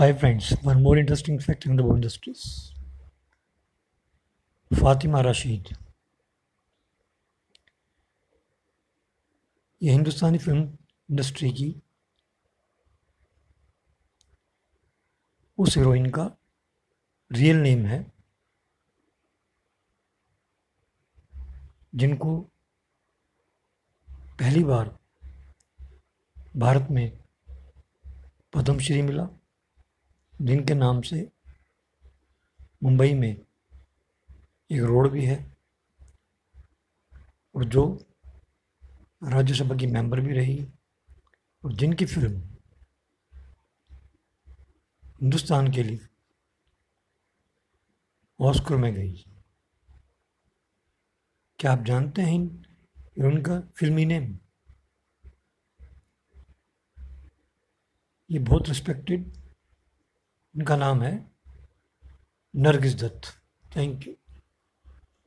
Hi friends, one more interesting fact in the bow industries. Fatima Rashid ये हिंदुस्तानी film industry की उस heroine का real name है जिनको पहली बार भारत में पद्मश्री मिला। जिनके नाम से मुंबई में एक रोड भी है और जो राज्यसभा की मेंबर भी रही और जिनकी फ़िल्म हिंदुस्तान के लिए ऑस्कर में गई। क्या आप जानते हैं उनका फिल्मी नेम? ये बहुत रिस्पेक्टेड उनका नाम है नरगिस दत्त। Thank you